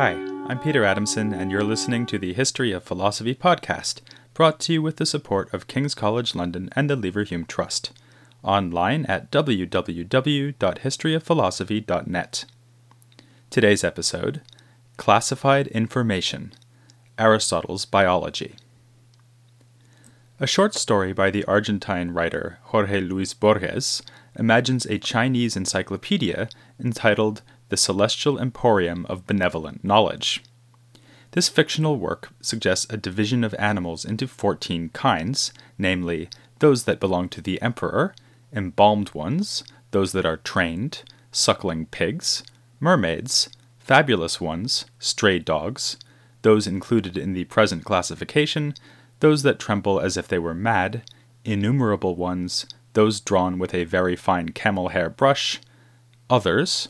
Hi, I'm Peter Adamson, and you're listening to the History of Philosophy podcast, brought to you with the support of King's College London and the Leverhulme Trust. Online at www.historyofphilosophy.net. Today's episode Classified Information Aristotle's Biology. A short story by the Argentine writer Jorge Luis Borges imagines a Chinese encyclopedia entitled The Celestial Emporium of Benevolent Knowledge. This fictional work suggests a division of animals into 14 kinds, namely, those that belong to the emperor, embalmed ones, those that are trained, suckling pigs, mermaids, fabulous ones, stray dogs, those included in the present classification, those that tremble as if they were mad, innumerable ones, those drawn with a very fine camel hair brush, others,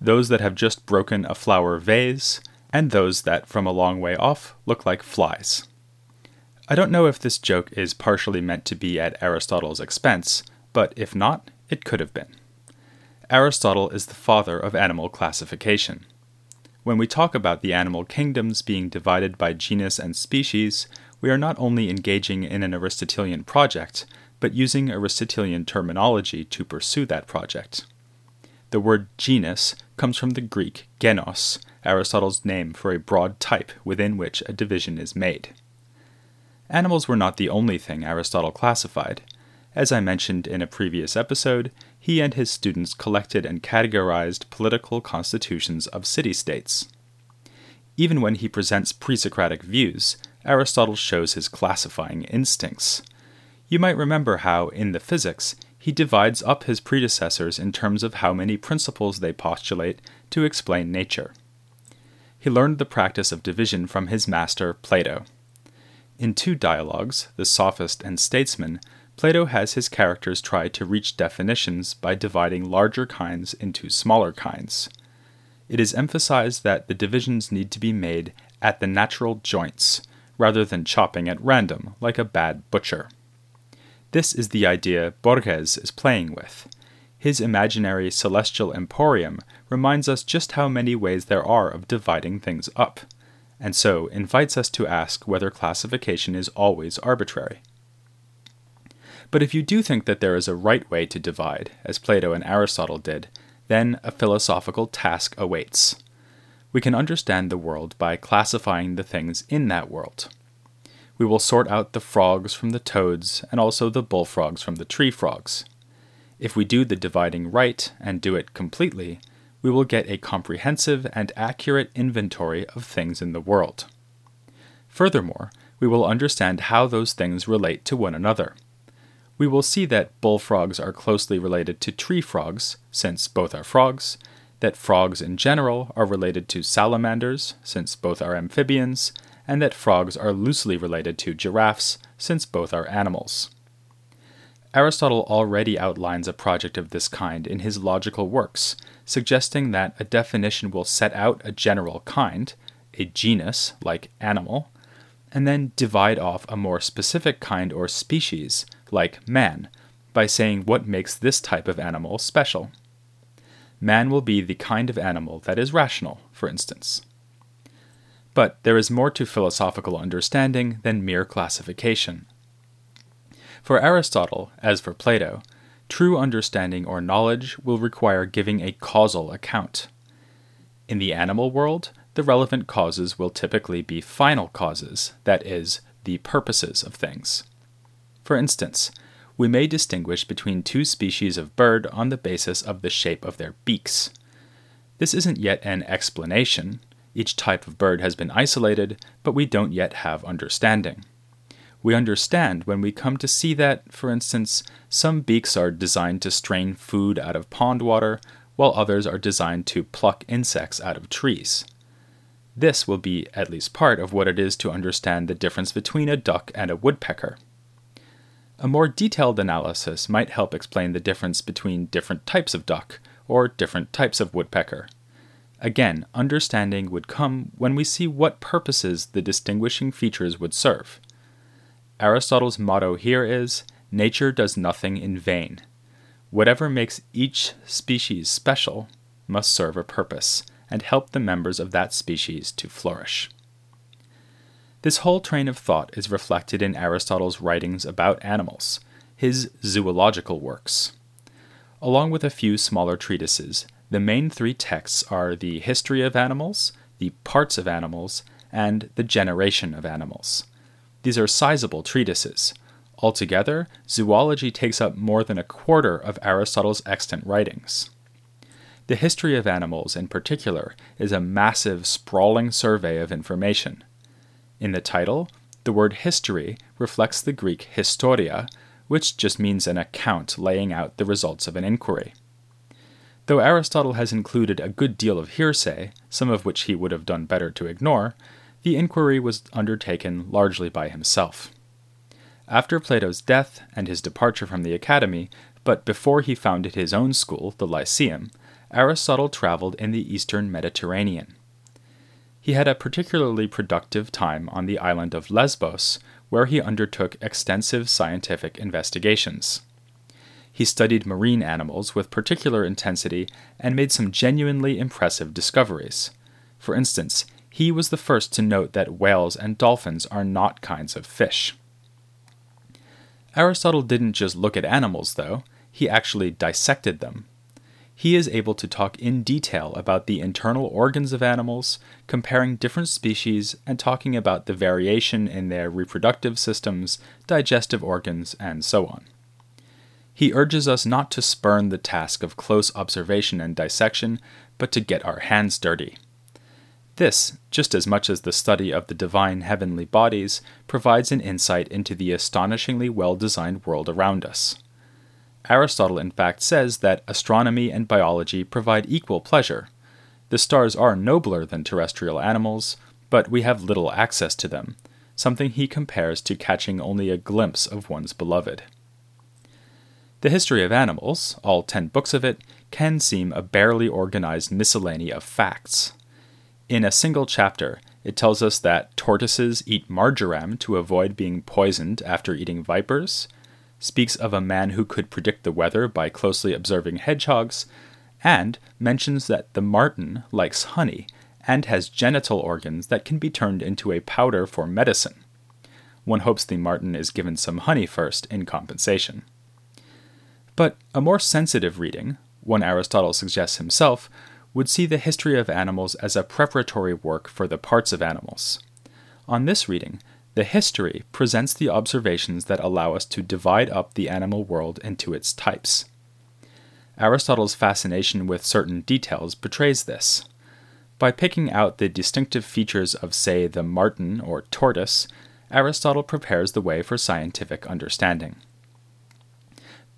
those that have just broken a flower vase, and those that from a long way off look like flies. I don't know if this joke is partially meant to be at Aristotle's expense, but if not, it could have been. Aristotle is the father of animal classification. When we talk about the animal kingdoms being divided by genus and species, we are not only engaging in an Aristotelian project, but using Aristotelian terminology to pursue that project. The word genus comes from the Greek genos, Aristotle's name for a broad type within which a division is made. Animals were not the only thing Aristotle classified. As I mentioned in a previous episode, he and his students collected and categorized political constitutions of city states. Even when he presents pre Socratic views, Aristotle shows his classifying instincts. You might remember how, in the Physics, he divides up his predecessors in terms of how many principles they postulate to explain nature. He learned the practice of division from his master, Plato. In two dialogues, The Sophist and Statesman, Plato has his characters try to reach definitions by dividing larger kinds into smaller kinds. It is emphasized that the divisions need to be made at the natural joints, rather than chopping at random like a bad butcher. This is the idea Borges is playing with. His imaginary celestial emporium reminds us just how many ways there are of dividing things up, and so invites us to ask whether classification is always arbitrary. But if you do think that there is a right way to divide, as Plato and Aristotle did, then a philosophical task awaits we can understand the world by classifying the things in that world. We will sort out the frogs from the toads and also the bullfrogs from the tree frogs. If we do the dividing right and do it completely, we will get a comprehensive and accurate inventory of things in the world. Furthermore, we will understand how those things relate to one another. We will see that bullfrogs are closely related to tree frogs, since both are frogs, that frogs in general are related to salamanders, since both are amphibians, and that frogs are loosely related to giraffes, since both are animals. Aristotle already outlines a project of this kind in his logical works, suggesting that a definition will set out a general kind, a genus, like animal, and then divide off a more specific kind or species, like man, by saying what makes this type of animal special man will be the kind of animal that is rational, for instance. But there is more to philosophical understanding than mere classification. For Aristotle, as for Plato, true understanding or knowledge will require giving a causal account. In the animal world, the relevant causes will typically be final causes, that is, the purposes of things. For instance, we may distinguish between two species of bird on the basis of the shape of their beaks. This isn't yet an explanation. Each type of bird has been isolated, but we don't yet have understanding. We understand when we come to see that, for instance, some beaks are designed to strain food out of pond water, while others are designed to pluck insects out of trees. This will be at least part of what it is to understand the difference between a duck and a woodpecker. A more detailed analysis might help explain the difference between different types of duck or different types of woodpecker. Again, understanding would come when we see what purposes the distinguishing features would serve. Aristotle's motto here is Nature does nothing in vain. Whatever makes each species special must serve a purpose, and help the members of that species to flourish. This whole train of thought is reflected in Aristotle's writings about animals, his zoological works. Along with a few smaller treatises, the main three texts are the History of Animals, the Parts of Animals, and the Generation of Animals. These are sizable treatises. Altogether, zoology takes up more than a quarter of Aristotle's extant writings. The history of animals, in particular, is a massive, sprawling survey of information. In the title, the word history reflects the Greek historia, which just means an account laying out the results of an inquiry. Though Aristotle has included a good deal of hearsay, some of which he would have done better to ignore, the inquiry was undertaken largely by himself. After Plato's death and his departure from the academy, but before he founded his own school, the Lyceum, Aristotle traveled in the eastern Mediterranean. He had a particularly productive time on the island of Lesbos, where he undertook extensive scientific investigations. He studied marine animals with particular intensity and made some genuinely impressive discoveries. For instance, he was the first to note that whales and dolphins are not kinds of fish. Aristotle didn't just look at animals, though, he actually dissected them he is able to talk in detail about the internal organs of animals, comparing different species, and talking about the variation in their reproductive systems, digestive organs, and so on. He urges us not to spurn the task of close observation and dissection, but to get our hands dirty. This, just as much as the study of the divine heavenly bodies, provides an insight into the astonishingly well designed world around us. Aristotle, in fact, says that astronomy and biology provide equal pleasure. The stars are nobler than terrestrial animals, but we have little access to them, something he compares to catching only a glimpse of one's beloved. The history of animals, all ten books of it, can seem a barely organized miscellany of facts. In a single chapter, it tells us that tortoises eat marjoram to avoid being poisoned after eating vipers, speaks of a man who could predict the weather by closely observing hedgehogs, and mentions that the marten likes honey and has genital organs that can be turned into a powder for medicine. One hopes the marten is given some honey first in compensation. But a more sensitive reading, one Aristotle suggests himself, would see the history of animals as a preparatory work for the parts of animals. On this reading, the history presents the observations that allow us to divide up the animal world into its types. Aristotle's fascination with certain details betrays this. By picking out the distinctive features of, say, the marten or tortoise, Aristotle prepares the way for scientific understanding.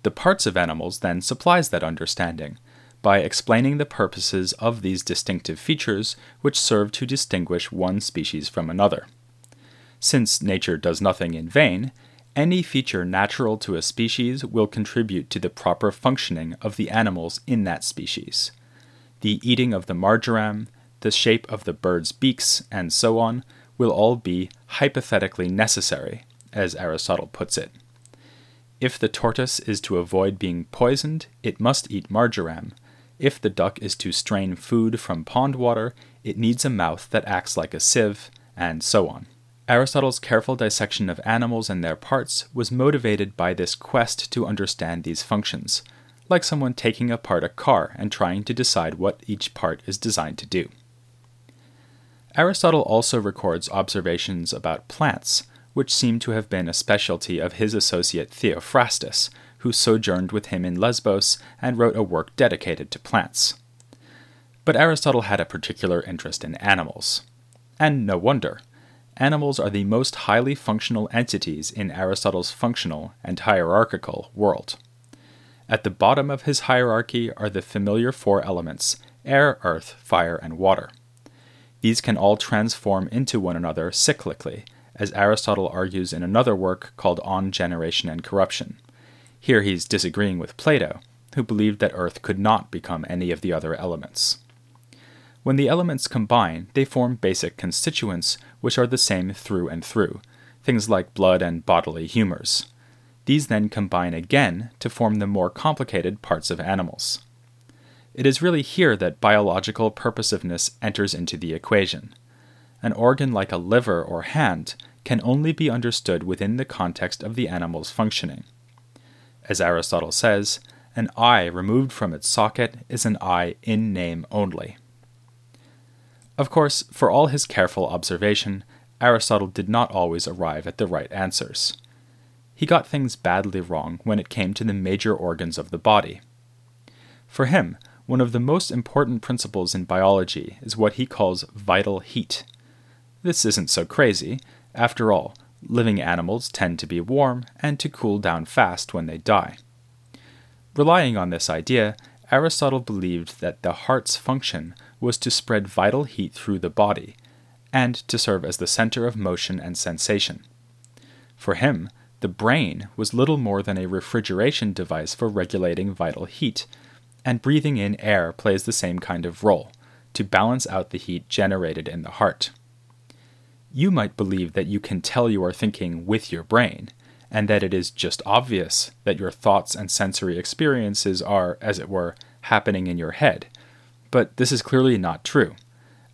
The parts of animals then supplies that understanding by explaining the purposes of these distinctive features which serve to distinguish one species from another. Since nature does nothing in vain, any feature natural to a species will contribute to the proper functioning of the animals in that species. The eating of the marjoram, the shape of the bird's beaks, and so on will all be hypothetically necessary, as Aristotle puts it. If the tortoise is to avoid being poisoned, it must eat marjoram. If the duck is to strain food from pond water, it needs a mouth that acts like a sieve, and so on. Aristotle's careful dissection of animals and their parts was motivated by this quest to understand these functions, like someone taking apart a car and trying to decide what each part is designed to do. Aristotle also records observations about plants, which seem to have been a specialty of his associate Theophrastus, who sojourned with him in Lesbos and wrote a work dedicated to plants. But Aristotle had a particular interest in animals. And no wonder animals are the most highly functional entities in Aristotle's functional and hierarchical world. At the bottom of his hierarchy are the familiar four elements air, earth, fire, and water. These can all transform into one another cyclically, as Aristotle argues in another work called On Generation and Corruption. Here he's disagreeing with Plato, who believed that earth could not become any of the other elements. When the elements combine, they form basic constituents, which are the same through and through, things like blood and bodily humors. These then combine again to form the more complicated parts of animals. it is really here that biological purposiveness enters into the equation. An organ like a liver or hand can only be understood within the context of the animal's functioning. As Aristotle says, an eye removed from its socket is an eye in name only. Of course, for all his careful observation, Aristotle did not always arrive at the right answers. He got things badly wrong when it came to the major organs of the body. For him, one of the most important principles in biology is what he calls vital heat. This isn't so crazy. After all, living animals tend to be warm and to cool down fast when they die. Relying on this idea, Aristotle believed that the heart's function was to spread vital heat through the body, and to serve as the center of motion and sensation. For him, the brain was little more than a refrigeration device for regulating vital heat, and breathing in air plays the same kind of role, to balance out the heat generated in the heart. You might believe that you can tell you are thinking with your brain, and that it is just obvious that your thoughts and sensory experiences are, as it were, happening in your head. But this is clearly not true.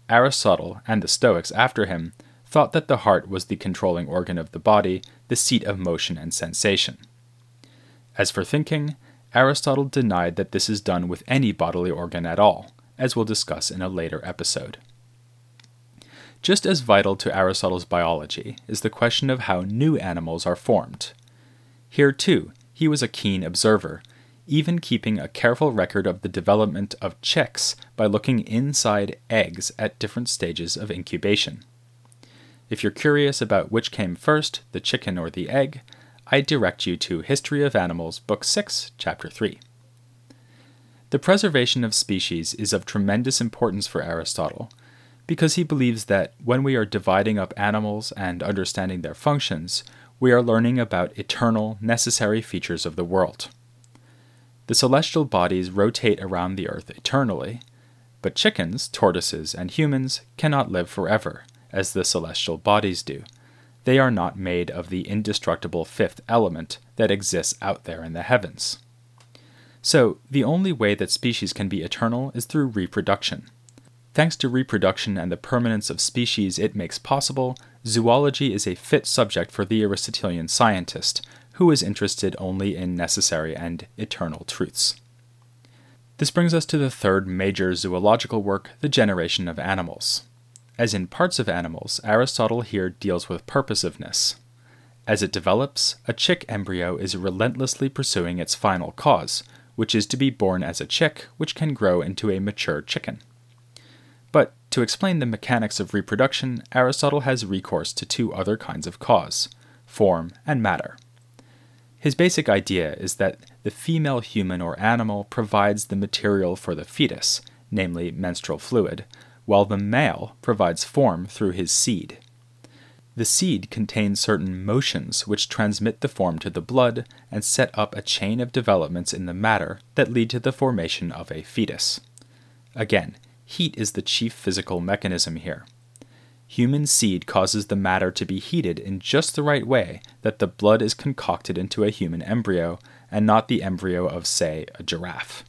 Aristotle and the Stoics after him thought that the heart was the controlling organ of the body, the seat of motion and sensation. As for thinking, Aristotle denied that this is done with any bodily organ at all, as we'll discuss in a later episode. Just as vital to Aristotle's biology is the question of how new animals are formed. Here, too, he was a keen observer, even keeping a careful record of the development of chicks by looking inside eggs at different stages of incubation. If you're curious about which came first, the chicken or the egg, I direct you to History of Animals, Book 6, Chapter 3. The preservation of species is of tremendous importance for Aristotle, because he believes that when we are dividing up animals and understanding their functions, we are learning about eternal, necessary features of the world. The celestial bodies rotate around the earth eternally, but chickens, tortoises, and humans cannot live forever, as the celestial bodies do. They are not made of the indestructible fifth element that exists out there in the heavens. So, the only way that species can be eternal is through reproduction. Thanks to reproduction and the permanence of species it makes possible, zoology is a fit subject for the Aristotelian scientist, who is interested only in necessary and eternal truths. This brings us to the third major zoological work, The Generation of Animals. As in parts of animals, Aristotle here deals with purposiveness. As it develops, a chick embryo is relentlessly pursuing its final cause, which is to be born as a chick which can grow into a mature chicken. But to explain the mechanics of reproduction, Aristotle has recourse to two other kinds of cause form and matter. His basic idea is that the female human or animal provides the material for the fetus, namely menstrual fluid, while the male provides form through his seed. The seed contains certain motions which transmit the form to the blood and set up a chain of developments in the matter that lead to the formation of a fetus. Again, Heat is the chief physical mechanism here. Human seed causes the matter to be heated in just the right way that the blood is concocted into a human embryo and not the embryo of, say, a giraffe.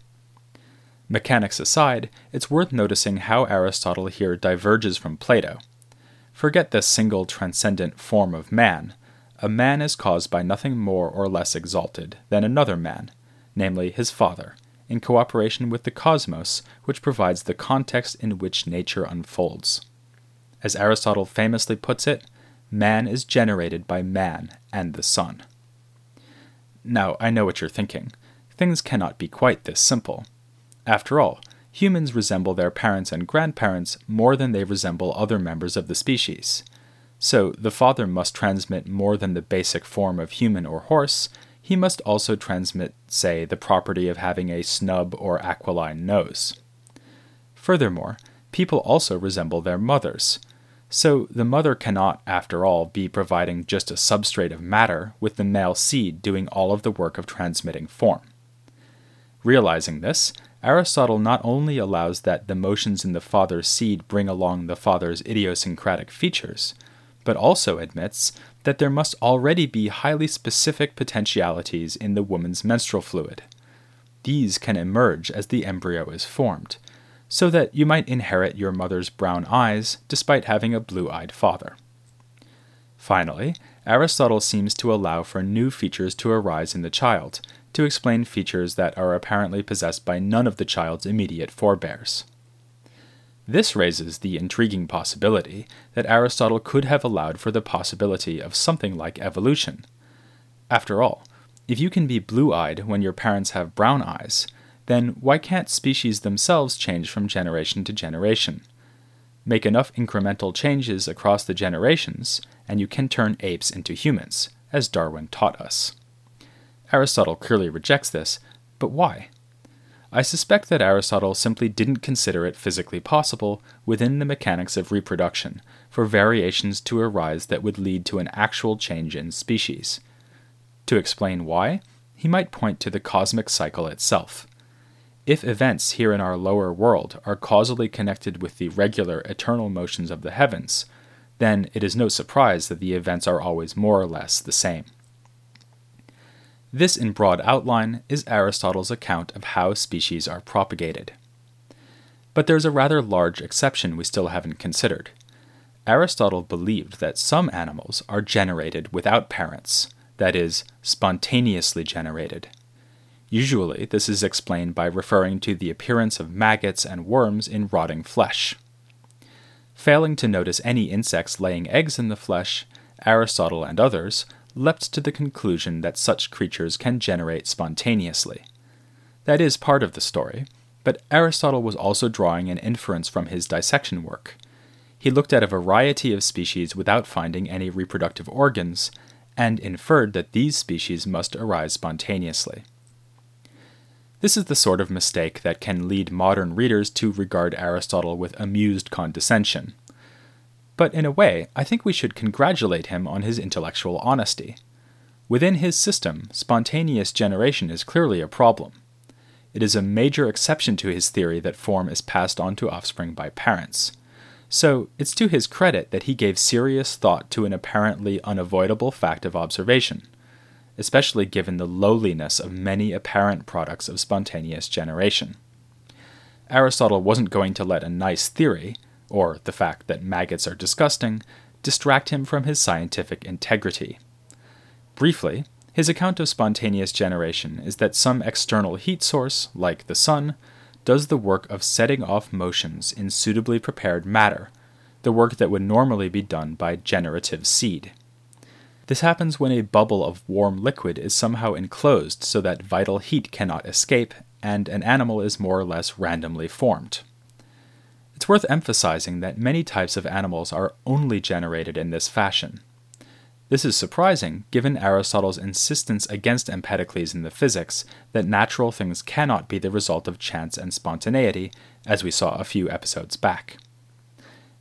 Mechanics aside, it's worth noticing how Aristotle here diverges from Plato. Forget the single transcendent form of man. A man is caused by nothing more or less exalted than another man, namely his father, in cooperation with the cosmos, which provides the context in which nature unfolds. As Aristotle famously puts it, man is generated by man and the sun. Now, I know what you're thinking. Things cannot be quite this simple. After all, humans resemble their parents and grandparents more than they resemble other members of the species. So, the father must transmit more than the basic form of human or horse, he must also transmit, say, the property of having a snub or aquiline nose. Furthermore, people also resemble their mothers. So the mother cannot, after all, be providing just a substrate of matter, with the male seed doing all of the work of transmitting form. Realizing this, Aristotle not only allows that the motions in the father's seed bring along the father's idiosyncratic features, but also admits that there must already be highly specific potentialities in the woman's menstrual fluid. these can emerge as the embryo is formed, so that you might inherit your mother's brown eyes despite having a blue eyed father. Finally, Aristotle seems to allow for new features to arise in the child, to explain features that are apparently possessed by none of the child's immediate forebears. This raises the intriguing possibility that Aristotle could have allowed for the possibility of something like evolution. After all, if you can be blue eyed when your parents have brown eyes, then why can't species themselves change from generation to generation? Make enough incremental changes across the generations, and you can turn apes into humans, as Darwin taught us. Aristotle clearly rejects this, but why? I suspect that Aristotle simply didn't consider it physically possible within the mechanics of reproduction for variations to arise that would lead to an actual change in species. To explain why, he might point to the cosmic cycle itself. If events here in our lower world are causally connected with the regular eternal motions of the heavens, then it is no surprise that the events are always more or less the same. This, in broad outline, is Aristotle's account of how species are propagated. But there's a rather large exception we still haven't considered. Aristotle believed that some animals are generated without parents, that is, spontaneously generated. Usually, this is explained by referring to the appearance of maggots and worms in rotting flesh. Failing to notice any insects laying eggs in the flesh, Aristotle and others leapt to the conclusion that such creatures can generate spontaneously. That is part of the story, but Aristotle was also drawing an inference from his dissection work. He looked at a variety of species without finding any reproductive organs, and inferred that these species must arise spontaneously. This is the sort of mistake that can lead modern readers to regard Aristotle with amused condescension. But in a way, I think we should congratulate him on his intellectual honesty. Within his system, spontaneous generation is clearly a problem. It is a major exception to his theory that form is passed on to offspring by parents. So, it's to his credit that he gave serious thought to an apparently unavoidable fact of observation, especially given the lowliness of many apparent products of spontaneous generation. Aristotle wasn't going to let a nice theory, or the fact that maggots are disgusting, distract him from his scientific integrity. Briefly, his account of spontaneous generation is that some external heat source, like the sun, does the work of setting off motions in suitably prepared matter, the work that would normally be done by generative seed. This happens when a bubble of warm liquid is somehow enclosed so that vital heat cannot escape, and an animal is more or less randomly formed. It's worth emphasizing that many types of animals are only generated in this fashion. This is surprising given Aristotle's insistence against Empedocles in the physics that natural things cannot be the result of chance and spontaneity, as we saw a few episodes back.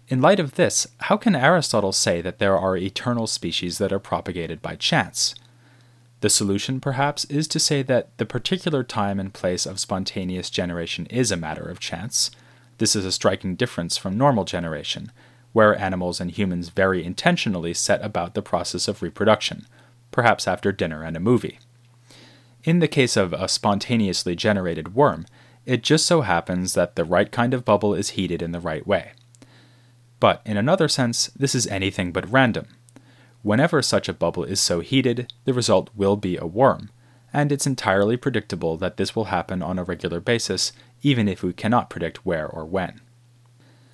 In light of this, how can Aristotle say that there are eternal species that are propagated by chance? The solution, perhaps, is to say that the particular time and place of spontaneous generation is a matter of chance, this is a striking difference from normal generation, where animals and humans very intentionally set about the process of reproduction, perhaps after dinner and a movie. In the case of a spontaneously generated worm, it just so happens that the right kind of bubble is heated in the right way. But in another sense, this is anything but random. Whenever such a bubble is so heated, the result will be a worm, and it's entirely predictable that this will happen on a regular basis even if we cannot predict where or when.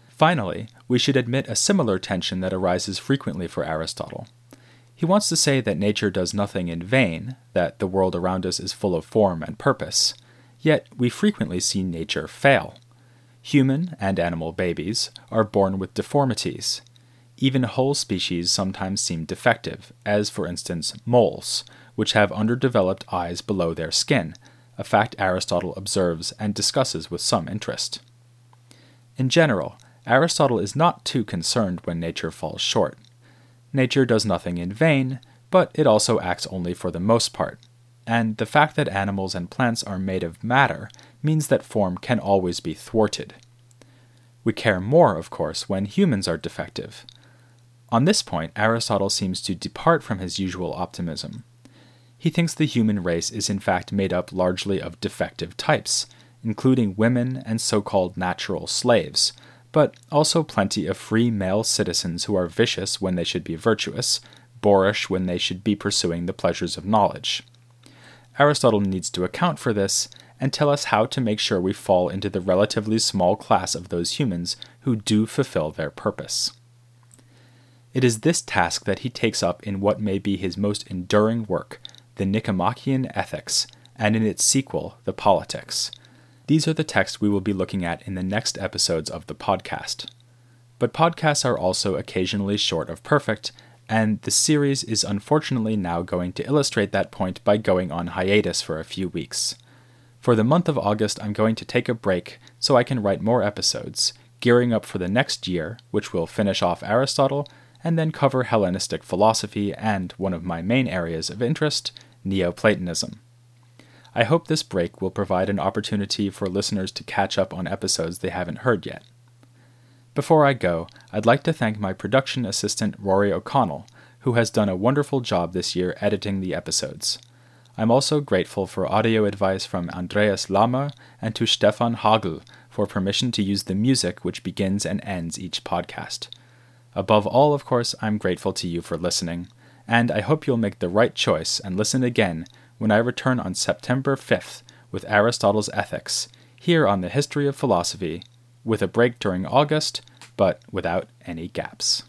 Finally, we should admit a similar tension that arises frequently for Aristotle. He wants to say that nature does nothing in vain, that the world around us is full of form and purpose, yet we frequently see nature fail. Human and animal babies are born with deformities. Even whole species sometimes seem defective, as for instance moles, which have underdeveloped eyes below their skin, a fact Aristotle observes and discusses with some interest. In general, Aristotle is not too concerned when nature falls short. Nature does nothing in vain, but it also acts only for the most part, and the fact that animals and plants are made of matter means that form can always be thwarted. We care more, of course, when humans are defective. On this point, Aristotle seems to depart from his usual optimism. He thinks the human race is in fact made up largely of defective types, including women and so called natural slaves, but also plenty of free male citizens who are vicious when they should be virtuous, boorish when they should be pursuing the pleasures of knowledge. Aristotle needs to account for this and tell us how to make sure we fall into the relatively small class of those humans who do fulfill their purpose. It is this task that he takes up in what may be his most enduring work, the Nicomachean Ethics, and in its sequel, the Politics. These are the texts we will be looking at in the next episodes of the podcast. But podcasts are also occasionally short of perfect, and the series is unfortunately now going to illustrate that point by going on hiatus for a few weeks. For the month of August, I'm going to take a break so I can write more episodes, gearing up for the next year, which will finish off Aristotle and then cover Hellenistic philosophy and one of my main areas of interest, Neoplatonism. I hope this break will provide an opportunity for listeners to catch up on episodes they haven't heard yet. Before I go, I'd like to thank my production assistant Rory O'Connell, who has done a wonderful job this year editing the episodes. I'm also grateful for audio advice from Andreas Lammer and to Stefan Hagel for permission to use the music which begins and ends each podcast. Above all, of course, I'm grateful to you for listening, and I hope you'll make the right choice and listen again when I return on September 5th with Aristotle's Ethics, here on the History of Philosophy, with a break during August, but without any gaps.